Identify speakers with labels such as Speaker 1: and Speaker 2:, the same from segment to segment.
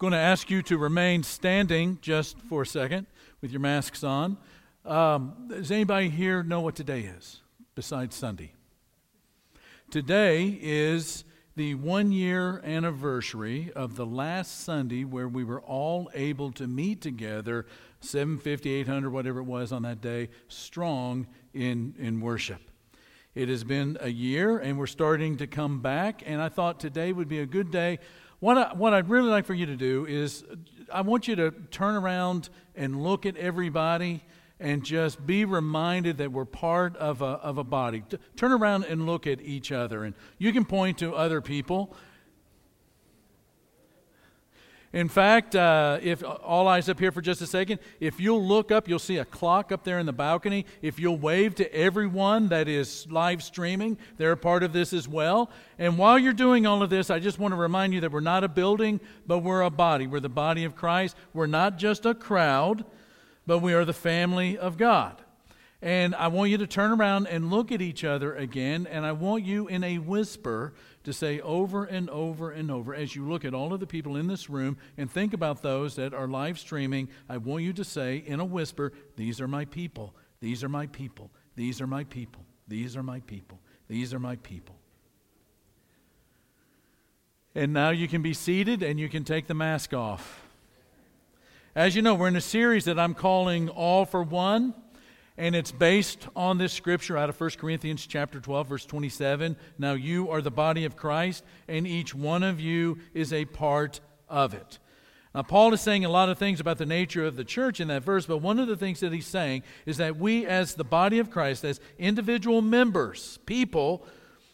Speaker 1: going to ask you to remain standing just for a second with your masks on. Um, does anybody here know what today is besides Sunday? Today is the one year anniversary of the last Sunday where we were all able to meet together, 750, 800, whatever it was on that day, strong in, in worship. It has been a year and we're starting to come back, and I thought today would be a good day what, I, what I'd really like for you to do is, uh, I want you to turn around and look at everybody and just be reminded that we're part of a, of a body. T- turn around and look at each other. And you can point to other people in fact, uh, if all eyes up here for just a second, if you'll look up, you'll see a clock up there in the balcony. If you'll wave to everyone that is live streaming, they're a part of this as well. And while you're doing all of this, I just want to remind you that we're not a building, but we're a body. We're the body of Christ. We're not just a crowd, but we are the family of God. And I want you to turn around and look at each other again, and I want you in a whisper to say over and over and over as you look at all of the people in this room and think about those that are live streaming. I want you to say in a whisper, These are my people. These are my people. These are my people. These are my people. These are my people. And now you can be seated and you can take the mask off. As you know, we're in a series that I'm calling All for One and it's based on this scripture out of 1 Corinthians chapter 12 verse 27. Now you are the body of Christ and each one of you is a part of it. Now Paul is saying a lot of things about the nature of the church in that verse, but one of the things that he's saying is that we as the body of Christ as individual members, people,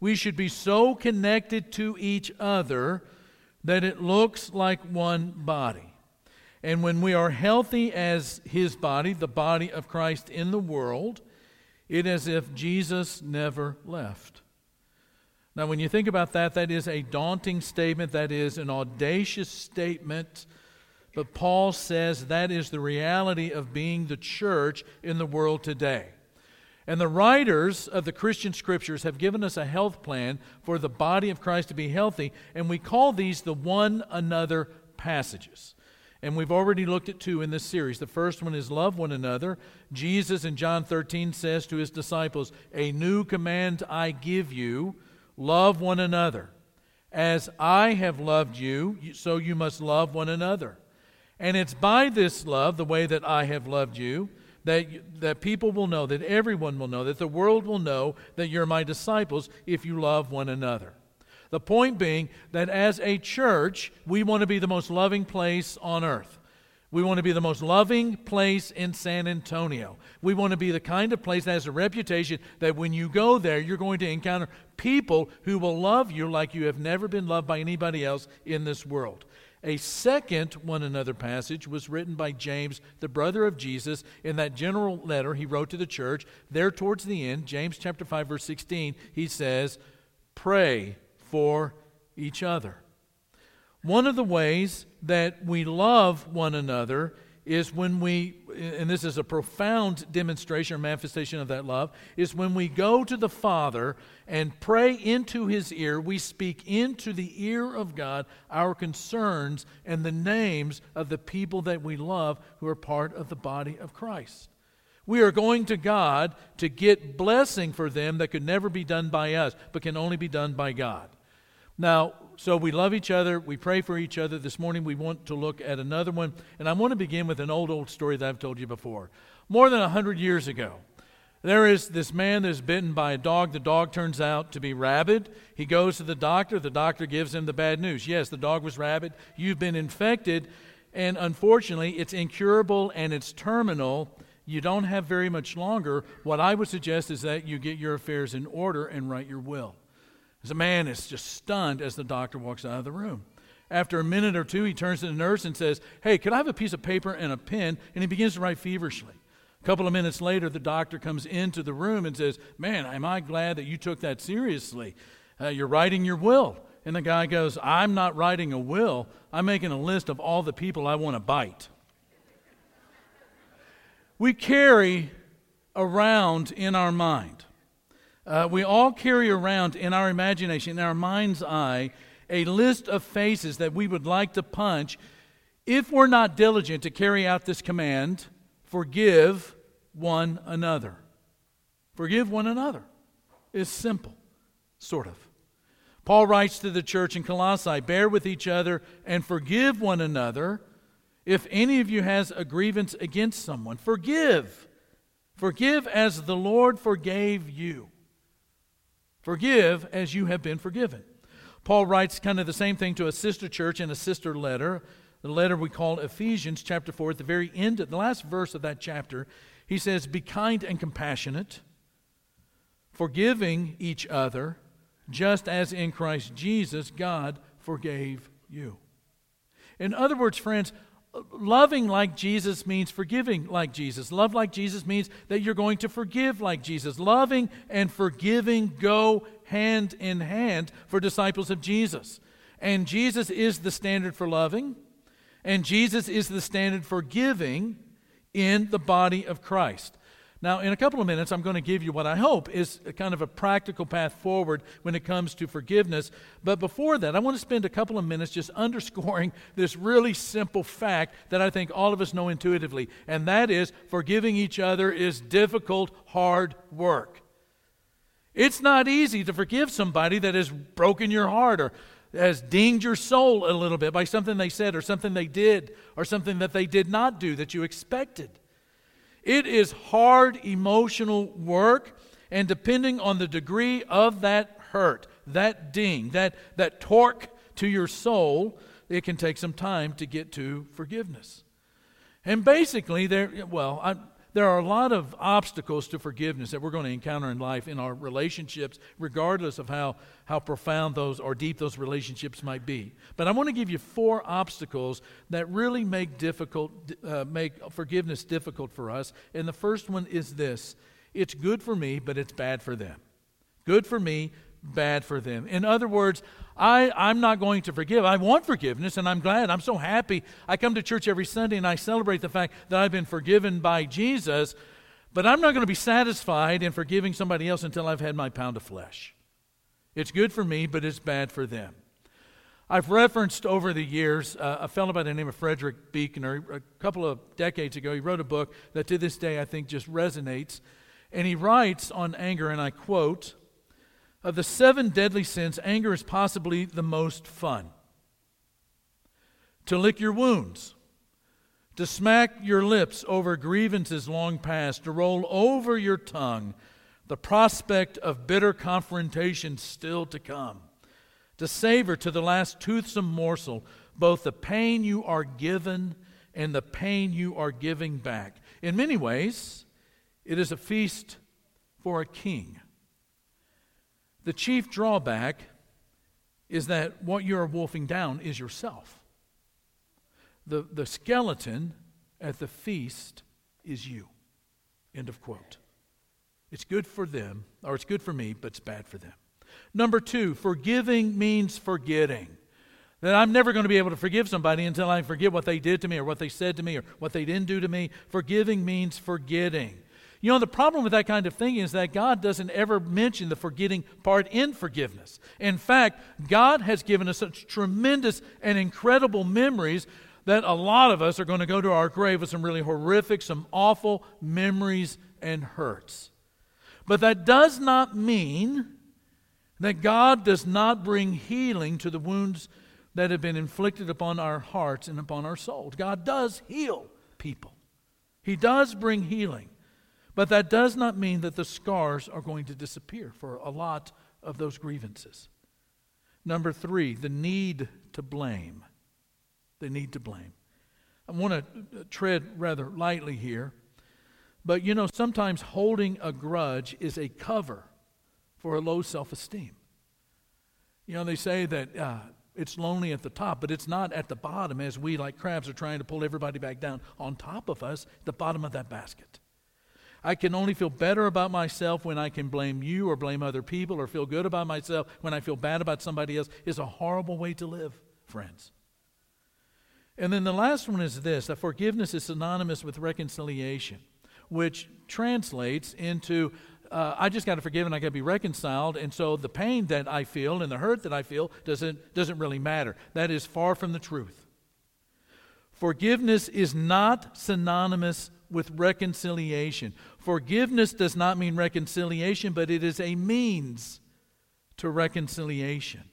Speaker 1: we should be so connected to each other that it looks like one body. And when we are healthy as his body, the body of Christ in the world, it is as if Jesus never left. Now, when you think about that, that is a daunting statement. That is an audacious statement. But Paul says that is the reality of being the church in the world today. And the writers of the Christian scriptures have given us a health plan for the body of Christ to be healthy, and we call these the one another passages. And we've already looked at two in this series. The first one is love one another. Jesus in John 13 says to his disciples, A new command I give you love one another. As I have loved you, so you must love one another. And it's by this love, the way that I have loved you, that, that people will know, that everyone will know, that the world will know that you're my disciples if you love one another. The point being that as a church, we want to be the most loving place on earth. We want to be the most loving place in San Antonio. We want to be the kind of place that has a reputation that when you go there, you're going to encounter people who will love you like you have never been loved by anybody else in this world. A second one another passage was written by James, the brother of Jesus, in that general letter he wrote to the church. There, towards the end, James chapter 5, verse 16, he says, Pray for each other. One of the ways that we love one another is when we, and this is a profound demonstration or manifestation of that love, is when we go to the Father and pray into His ear, we speak into the ear of God our concerns and the names of the people that we love who are part of the body of Christ. We are going to God to get blessing for them that could never be done by us, but can only be done by God. Now, so we love each other. We pray for each other. This morning we want to look at another one. And I want to begin with an old, old story that I've told you before. More than a 100 years ago, there is this man that's bitten by a dog. The dog turns out to be rabid. He goes to the doctor. The doctor gives him the bad news. Yes, the dog was rabid. You've been infected. And unfortunately, it's incurable and it's terminal. You don't have very much longer. What I would suggest is that you get your affairs in order and write your will. The man is just stunned as the doctor walks out of the room. After a minute or two, he turns to the nurse and says, Hey, could I have a piece of paper and a pen? And he begins to write feverishly. A couple of minutes later, the doctor comes into the room and says, Man, am I glad that you took that seriously? Uh, you're writing your will. And the guy goes, I'm not writing a will. I'm making a list of all the people I want to bite. we carry around in our mind uh, we all carry around in our imagination, in our mind's eye, a list of faces that we would like to punch if we're not diligent to carry out this command, forgive one another. Forgive one another is simple, sort of. Paul writes to the church in Colossae Bear with each other and forgive one another. If any of you has a grievance against someone, forgive. Forgive as the Lord forgave you. Forgive as you have been forgiven. Paul writes kind of the same thing to a sister church in a sister letter, the letter we call Ephesians chapter 4. At the very end, of the last verse of that chapter, he says, Be kind and compassionate, forgiving each other, just as in Christ Jesus God forgave you. In other words, friends, loving like Jesus means forgiving like Jesus. Love like Jesus means that you're going to forgive like Jesus. Loving and forgiving go hand in hand for disciples of Jesus. And Jesus is the standard for loving, and Jesus is the standard for giving in the body of Christ. Now, in a couple of minutes, I'm going to give you what I hope is kind of a practical path forward when it comes to forgiveness. But before that, I want to spend a couple of minutes just underscoring this really simple fact that I think all of us know intuitively, and that is forgiving each other is difficult, hard work. It's not easy to forgive somebody that has broken your heart or has dinged your soul a little bit by something they said or something they did or something that they did not do that you expected. It is hard emotional work, and depending on the degree of that hurt, that ding, that, that torque to your soul, it can take some time to get to forgiveness. And basically, there, well, I, there are a lot of obstacles to forgiveness that we're going to encounter in life in our relationships, regardless of how, how profound those or deep those relationships might be. But I want to give you four obstacles that really make difficult uh, make forgiveness difficult for us. And the first one is this: it's good for me, but it's bad for them. Good for me, bad for them. In other words, I, I'm not going to forgive. I want forgiveness, and I'm glad. I'm so happy. I come to church every Sunday and I celebrate the fact that I've been forgiven by Jesus, but I'm not going to be satisfied in forgiving somebody else until I've had my pound of flesh. It's good for me, but it's bad for them. I've referenced over the years uh, a fellow by the name of Frederick Buechner. A couple of decades ago, he wrote a book that to this day I think just resonates. And he writes on anger, and I quote, of the seven deadly sins, anger is possibly the most fun. To lick your wounds, to smack your lips over grievances long past, to roll over your tongue the prospect of bitter confrontation still to come, to savor to the last toothsome morsel both the pain you are given and the pain you are giving back. In many ways, it is a feast for a king. The chief drawback is that what you're wolfing down is yourself. The, the skeleton at the feast is you. End of quote. It's good for them, or it's good for me, but it's bad for them. Number two, forgiving means forgetting. That I'm never going to be able to forgive somebody until I forget what they did to me or what they said to me or what they didn't do to me. Forgiving means forgetting. You know, the problem with that kind of thing is that God doesn't ever mention the forgetting part in forgiveness. In fact, God has given us such tremendous and incredible memories that a lot of us are going to go to our grave with some really horrific, some awful memories and hurts. But that does not mean that God does not bring healing to the wounds that have been inflicted upon our hearts and upon our souls. God does heal people, He does bring healing. But that does not mean that the scars are going to disappear for a lot of those grievances. Number three, the need to blame. The need to blame. I want to tread rather lightly here, but you know, sometimes holding a grudge is a cover for a low self esteem. You know, they say that uh, it's lonely at the top, but it's not at the bottom as we, like crabs, are trying to pull everybody back down on top of us, the bottom of that basket. I can only feel better about myself when I can blame you or blame other people or feel good about myself when I feel bad about somebody else is a horrible way to live, friends. And then the last one is this that forgiveness is synonymous with reconciliation, which translates into uh, I just got to forgive and I got to be reconciled. And so the pain that I feel and the hurt that I feel doesn't, doesn't really matter. That is far from the truth. Forgiveness is not synonymous with reconciliation. Forgiveness does not mean reconciliation, but it is a means to reconciliation.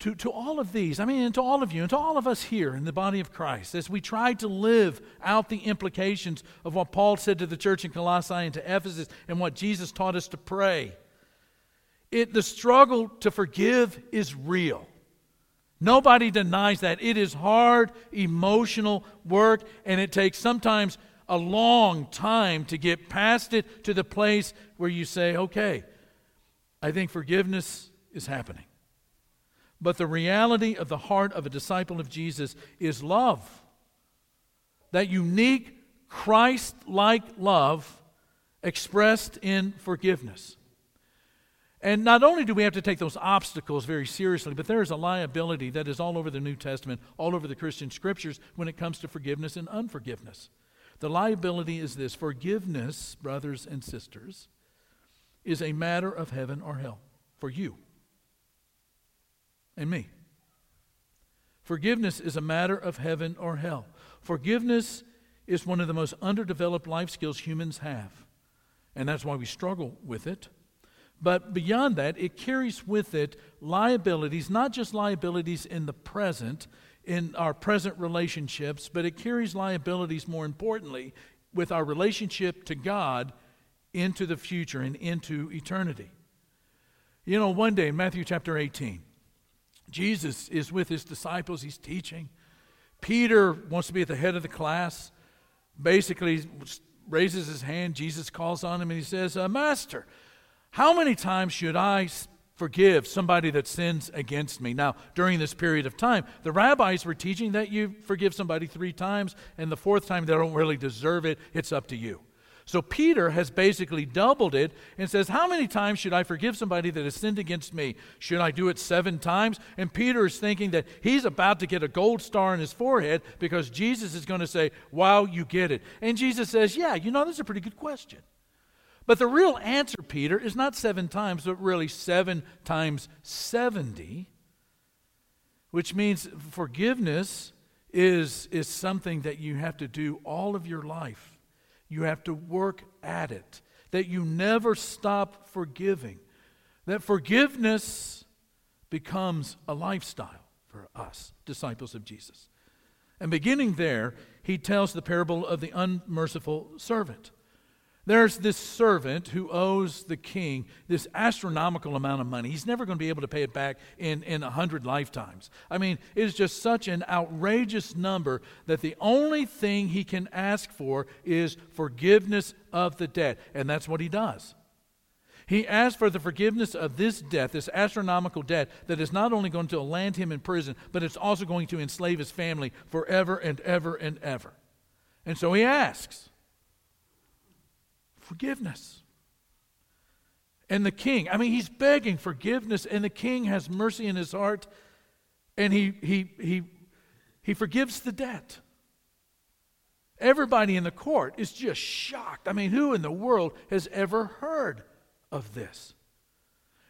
Speaker 1: To, to all of these, I mean, and to all of you, and to all of us here in the body of Christ, as we try to live out the implications of what Paul said to the church in Colossae and to Ephesus and what Jesus taught us to pray, it, the struggle to forgive is real. Nobody denies that. It is hard, emotional work, and it takes sometimes a long time to get past it to the place where you say, okay, I think forgiveness is happening. But the reality of the heart of a disciple of Jesus is love. That unique Christ like love expressed in forgiveness. And not only do we have to take those obstacles very seriously, but there is a liability that is all over the New Testament, all over the Christian scriptures when it comes to forgiveness and unforgiveness. The liability is this forgiveness, brothers and sisters, is a matter of heaven or hell for you and me. Forgiveness is a matter of heaven or hell. Forgiveness is one of the most underdeveloped life skills humans have, and that's why we struggle with it. But beyond that, it carries with it liabilities, not just liabilities in the present, in our present relationships, but it carries liabilities, more importantly, with our relationship to God into the future and into eternity. You know, one day in Matthew chapter 18, Jesus is with his disciples, he's teaching. Peter wants to be at the head of the class, basically raises his hand. Jesus calls on him and he says, uh, Master, how many times should I forgive somebody that sins against me? Now, during this period of time, the rabbis were teaching that you forgive somebody three times, and the fourth time they don't really deserve it. It's up to you. So Peter has basically doubled it and says, How many times should I forgive somebody that has sinned against me? Should I do it seven times? And Peter is thinking that he's about to get a gold star on his forehead because Jesus is going to say, Wow, you get it. And Jesus says, Yeah, you know, that's a pretty good question. But the real answer, Peter, is not seven times, but really seven times 70, which means forgiveness is, is something that you have to do all of your life. You have to work at it, that you never stop forgiving, that forgiveness becomes a lifestyle for us, disciples of Jesus. And beginning there, he tells the parable of the unmerciful servant. There's this servant who owes the king this astronomical amount of money. He's never going to be able to pay it back in, in a hundred lifetimes. I mean, it is just such an outrageous number that the only thing he can ask for is forgiveness of the debt. And that's what he does. He asks for the forgiveness of this debt, this astronomical debt that is not only going to land him in prison, but it's also going to enslave his family forever and ever and ever. And so he asks forgiveness. And the king, I mean, he's begging forgiveness, and the king has mercy in his heart, and he, he, he, he forgives the debt. Everybody in the court is just shocked. I mean, who in the world has ever heard of this?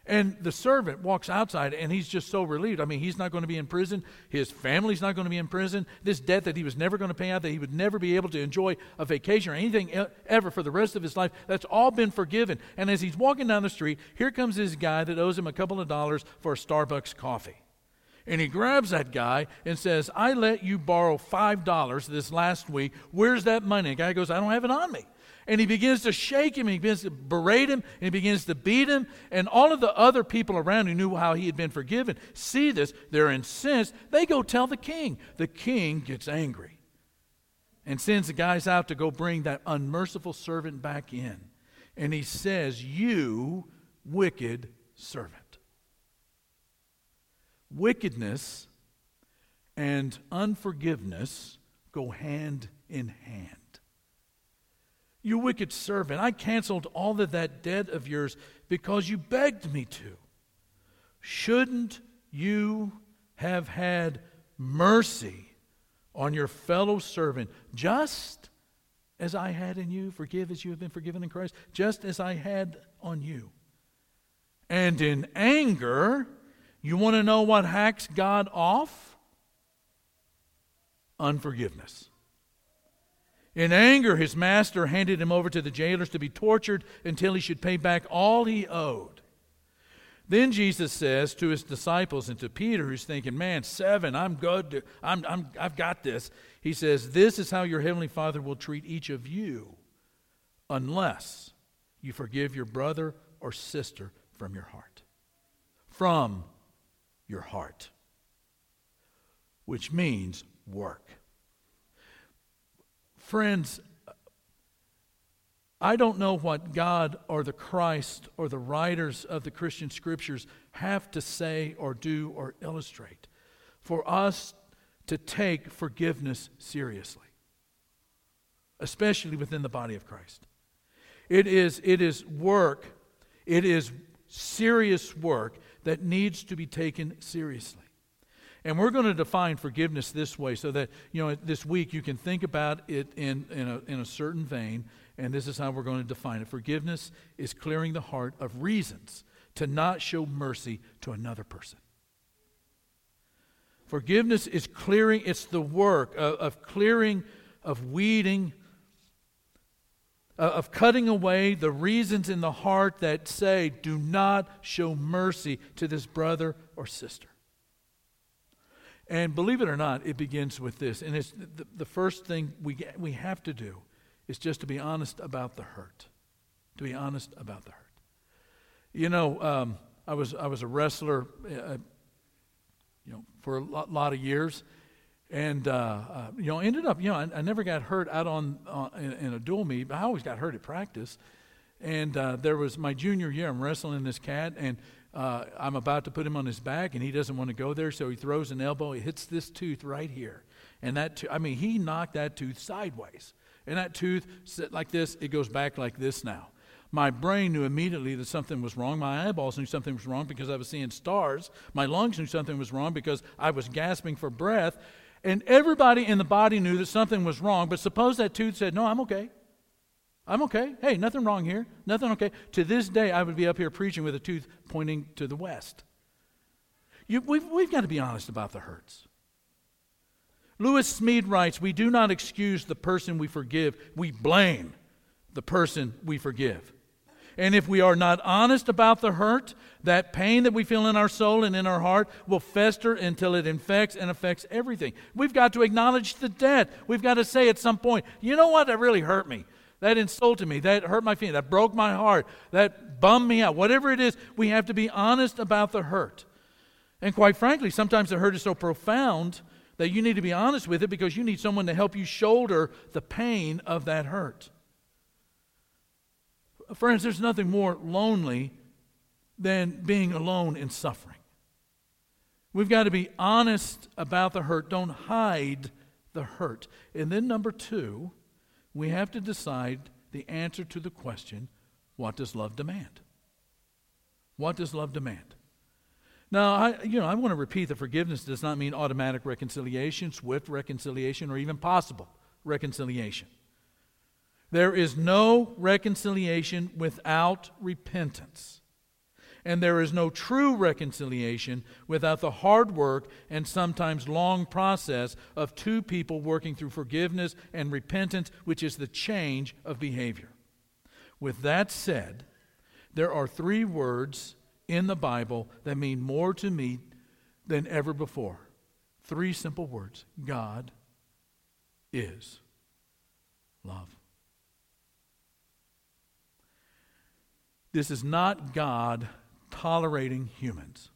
Speaker 1: And the servant walks outside and he's just so relieved. I mean, he's not going to be in prison. His family's not going to be in prison. This debt that he was never going to pay out, that he would never be able to enjoy a vacation or anything ever for the rest of his life, that's all been forgiven. And as he's walking down the street, here comes this guy that owes him a couple of dollars for a Starbucks coffee. And he grabs that guy and says, I let you borrow $5 this last week. Where's that money? The guy goes, I don't have it on me. And he begins to shake him, he begins to berate him, and he begins to beat him. And all of the other people around who knew how he had been forgiven see this. They're incensed. They go tell the king. The king gets angry and sends the guys out to go bring that unmerciful servant back in. And he says, You wicked servant. Wickedness and unforgiveness go hand in hand. You wicked servant, I canceled all of that debt of yours because you begged me to. Shouldn't you have had mercy on your fellow servant, just as I had in you? Forgive as you have been forgiven in Christ, just as I had on you. And in anger, you want to know what hacks God off? unforgiveness. In anger, his master handed him over to the jailers to be tortured until he should pay back all he owed. Then Jesus says to his disciples and to Peter, who's thinking, Man, seven, I'm good. I'm, I'm, I've got this. He says, This is how your heavenly Father will treat each of you unless you forgive your brother or sister from your heart. From your heart. Which means work. Friends, I don't know what God or the Christ or the writers of the Christian scriptures have to say or do or illustrate for us to take forgiveness seriously, especially within the body of Christ. It is, it is work, it is serious work that needs to be taken seriously. And we're going to define forgiveness this way so that, you know, this week you can think about it in, in, a, in a certain vein, and this is how we're going to define it. Forgiveness is clearing the heart of reasons to not show mercy to another person. Forgiveness is clearing, it's the work of, of clearing, of weeding, of cutting away the reasons in the heart that say, do not show mercy to this brother or sister. And believe it or not, it begins with this. And it's the, the first thing we, we have to do is just to be honest about the hurt. To be honest about the hurt. You know, um, I, was, I was a wrestler, uh, you know, for a lot, lot of years. And, uh, uh, you know, ended up, you know, I, I never got hurt out on, in, in, a dual meet, but I always got hurt at practice. And uh, there was my junior year, I'm wrestling this cat, and uh, I'm about to put him on his back, and he doesn't want to go there, so he throws an elbow. He hits this tooth right here. And that, to- I mean, he knocked that tooth sideways. And that tooth, like this, it goes back like this now. My brain knew immediately that something was wrong. My eyeballs knew something was wrong because I was seeing stars. My lungs knew something was wrong because I was gasping for breath. And everybody in the body knew that something was wrong. But suppose that tooth said, No, I'm okay. I'm okay. Hey, nothing wrong here. Nothing okay. To this day, I would be up here preaching with a tooth pointing to the west. You, we've, we've got to be honest about the hurts. Lewis Smedes writes We do not excuse the person we forgive, we blame the person we forgive. And if we are not honest about the hurt, that pain that we feel in our soul and in our heart will fester until it infects and affects everything. We've got to acknowledge the debt. We've got to say at some point, you know what? That really hurt me. That insulted me. That hurt my feelings. That broke my heart. That bummed me out. Whatever it is, we have to be honest about the hurt. And quite frankly, sometimes the hurt is so profound that you need to be honest with it because you need someone to help you shoulder the pain of that hurt. Friends, there's nothing more lonely than being alone in suffering. We've got to be honest about the hurt. Don't hide the hurt. And then, number two, we have to decide the answer to the question what does love demand? What does love demand? Now, I, you know, I want to repeat that forgiveness does not mean automatic reconciliation, swift reconciliation, or even possible reconciliation. There is no reconciliation without repentance. And there is no true reconciliation without the hard work and sometimes long process of two people working through forgiveness and repentance, which is the change of behavior. With that said, there are three words in the Bible that mean more to me than ever before. Three simple words God is love. This is not God tolerating humans.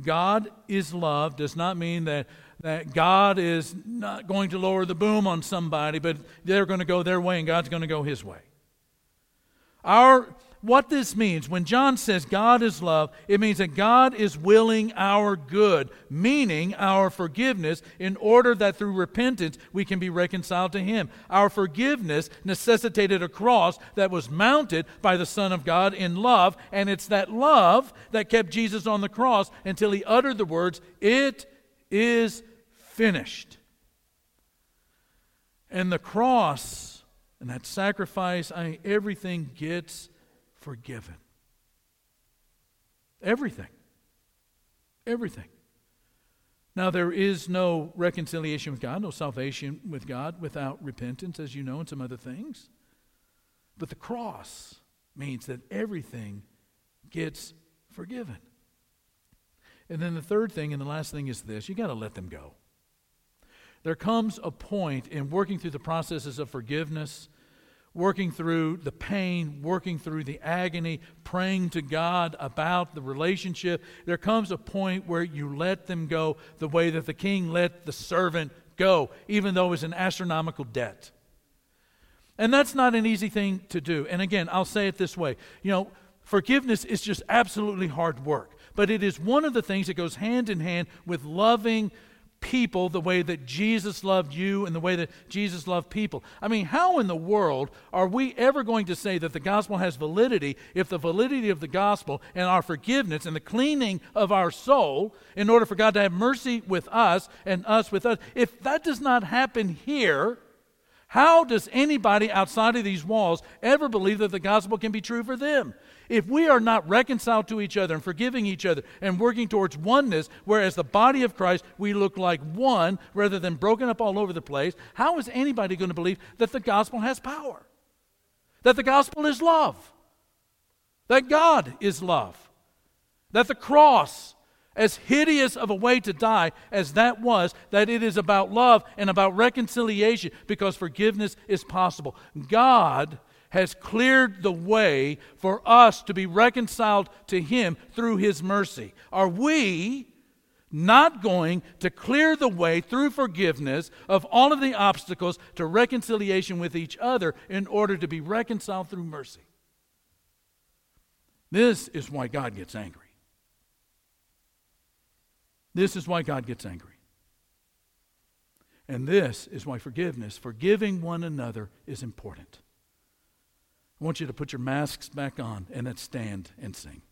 Speaker 1: God is love does not mean that, that God is not going to lower the boom on somebody, but they're going to go their way and God's going to go his way. Our what this means, when John says God is love, it means that God is willing our good, meaning our forgiveness, in order that through repentance we can be reconciled to Him. Our forgiveness necessitated a cross that was mounted by the Son of God in love, and it's that love that kept Jesus on the cross until He uttered the words, It is finished. And the cross and that sacrifice, I everything gets forgiven. Everything. Everything. Now, there is no reconciliation with God, no salvation with God without repentance, as you know, and some other things. But the cross means that everything gets forgiven. And then the third thing and the last thing is this you got to let them go. There comes a point in working through the processes of forgiveness working through the pain, working through the agony, praying to God about the relationship, there comes a point where you let them go the way that the king let the servant go, even though it was an astronomical debt. And that's not an easy thing to do. And again, I'll say it this way you know, forgiveness is just absolutely hard work, but it is one of the things that goes hand in hand with loving people the way that Jesus loved you and the way that Jesus loved people. I mean, how in the world are we ever going to say that the gospel has validity if the validity of the gospel and our forgiveness and the cleaning of our soul in order for God to have mercy with us and us with us, if that does not happen here, how does anybody outside of these walls ever believe that the gospel can be true for them? If we are not reconciled to each other and forgiving each other and working towards oneness, whereas the body of Christ, we look like one rather than broken up all over the place, how is anybody going to believe that the gospel has power? That the gospel is love? That God is love? That the cross, as hideous of a way to die as that was, that it is about love and about reconciliation because forgiveness is possible. God has cleared the way for us to be reconciled to Him through His mercy. Are we not going to clear the way through forgiveness of all of the obstacles to reconciliation with each other in order to be reconciled through mercy? This is why God gets angry. This is why God gets angry. And this is why forgiveness, forgiving one another, is important. I want you to put your masks back on and then stand and sing.